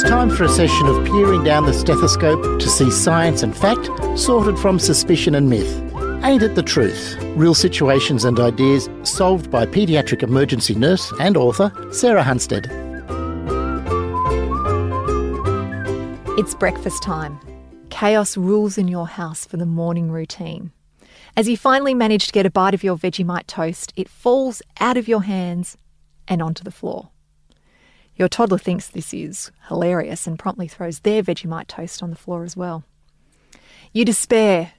It's time for a session of peering down the stethoscope to see science and fact sorted from suspicion and myth. Ain't it the truth? Real situations and ideas solved by paediatric emergency nurse and author Sarah Hunstead. It's breakfast time. Chaos rules in your house for the morning routine. As you finally manage to get a bite of your Vegemite toast, it falls out of your hands and onto the floor. Your toddler thinks this is hilarious and promptly throws their Vegemite toast on the floor as well. You despair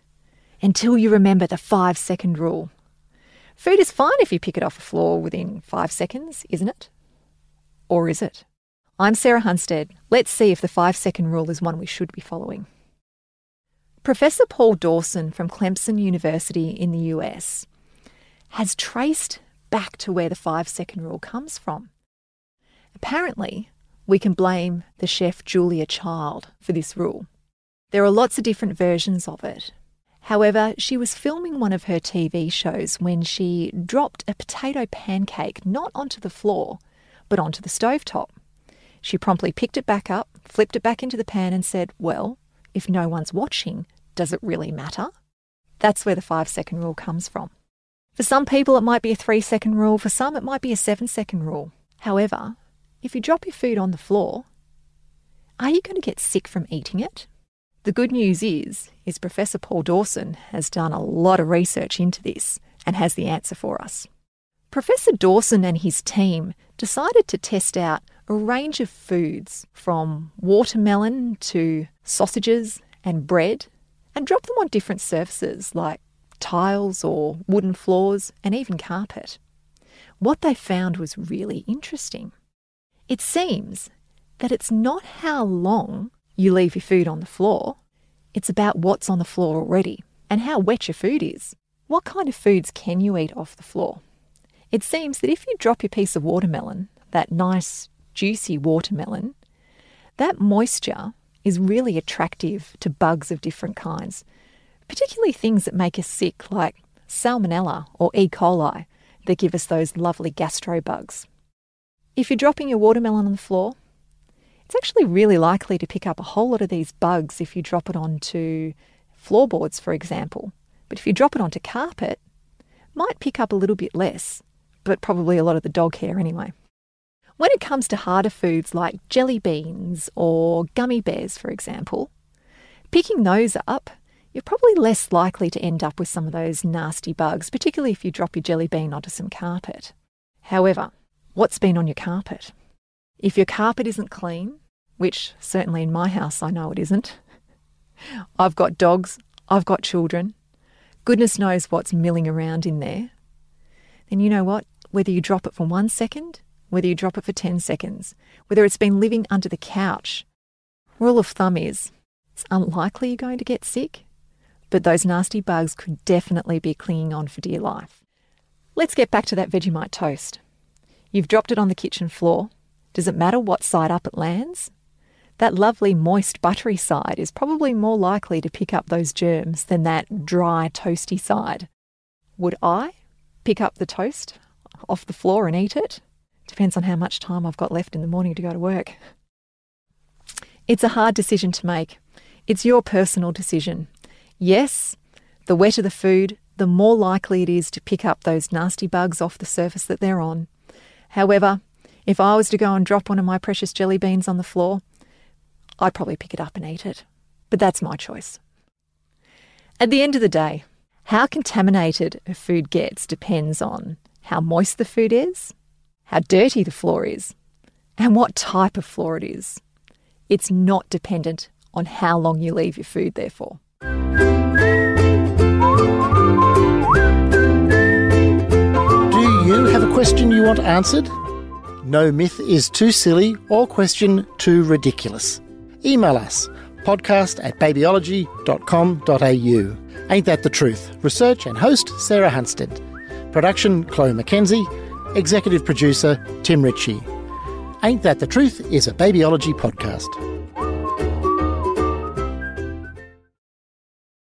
until you remember the five second rule. Food is fine if you pick it off the floor within five seconds, isn't it? Or is it? I'm Sarah Hunstead. Let's see if the five second rule is one we should be following. Professor Paul Dawson from Clemson University in the US has traced back to where the five second rule comes from. Apparently, we can blame the chef Julia Child for this rule. There are lots of different versions of it. However, she was filming one of her TV shows when she dropped a potato pancake not onto the floor, but onto the stovetop. She promptly picked it back up, flipped it back into the pan, and said, Well, if no one's watching, does it really matter? That's where the five second rule comes from. For some people, it might be a three second rule, for some, it might be a seven second rule. However, if you drop your food on the floor, are you going to get sick from eating it? The good news is, is Professor Paul Dawson has done a lot of research into this and has the answer for us. Professor Dawson and his team decided to test out a range of foods from watermelon to sausages and bread and drop them on different surfaces like tiles or wooden floors and even carpet. What they found was really interesting. It seems that it's not how long you leave your food on the floor, it's about what's on the floor already and how wet your food is. What kind of foods can you eat off the floor? It seems that if you drop your piece of watermelon, that nice, juicy watermelon, that moisture is really attractive to bugs of different kinds, particularly things that make us sick, like salmonella or E. coli, that give us those lovely gastro bugs. If you're dropping your watermelon on the floor, it's actually really likely to pick up a whole lot of these bugs if you drop it onto floorboards, for example. But if you drop it onto carpet, might pick up a little bit less, but probably a lot of the dog hair anyway. When it comes to harder foods like jelly beans or gummy bears, for example, picking those up, you're probably less likely to end up with some of those nasty bugs, particularly if you drop your jelly bean onto some carpet. However, what's been on your carpet. If your carpet isn't clean, which certainly in my house I know it isn't, I've got dogs, I've got children, goodness knows what's milling around in there, then you know what? Whether you drop it for one second, whether you drop it for 10 seconds, whether it's been living under the couch, rule of thumb is it's unlikely you're going to get sick, but those nasty bugs could definitely be clinging on for dear life. Let's get back to that Vegemite toast. You've dropped it on the kitchen floor. Does it matter what side up it lands? That lovely, moist, buttery side is probably more likely to pick up those germs than that dry, toasty side. Would I pick up the toast off the floor and eat it? Depends on how much time I've got left in the morning to go to work. It's a hard decision to make. It's your personal decision. Yes, the wetter the food, the more likely it is to pick up those nasty bugs off the surface that they're on. However, if I was to go and drop one of my precious jelly beans on the floor, I'd probably pick it up and eat it. But that's my choice. At the end of the day, how contaminated a food gets depends on how moist the food is, how dirty the floor is, and what type of floor it is. It's not dependent on how long you leave your food there for. Question you want answered? No myth is too silly or question too ridiculous. Email us podcast at babyology.com.au. Ain't that the truth? Research and host Sarah Hunstead. Production Chloe McKenzie. Executive producer Tim Ritchie. Ain't That the Truth is a Babyology podcast.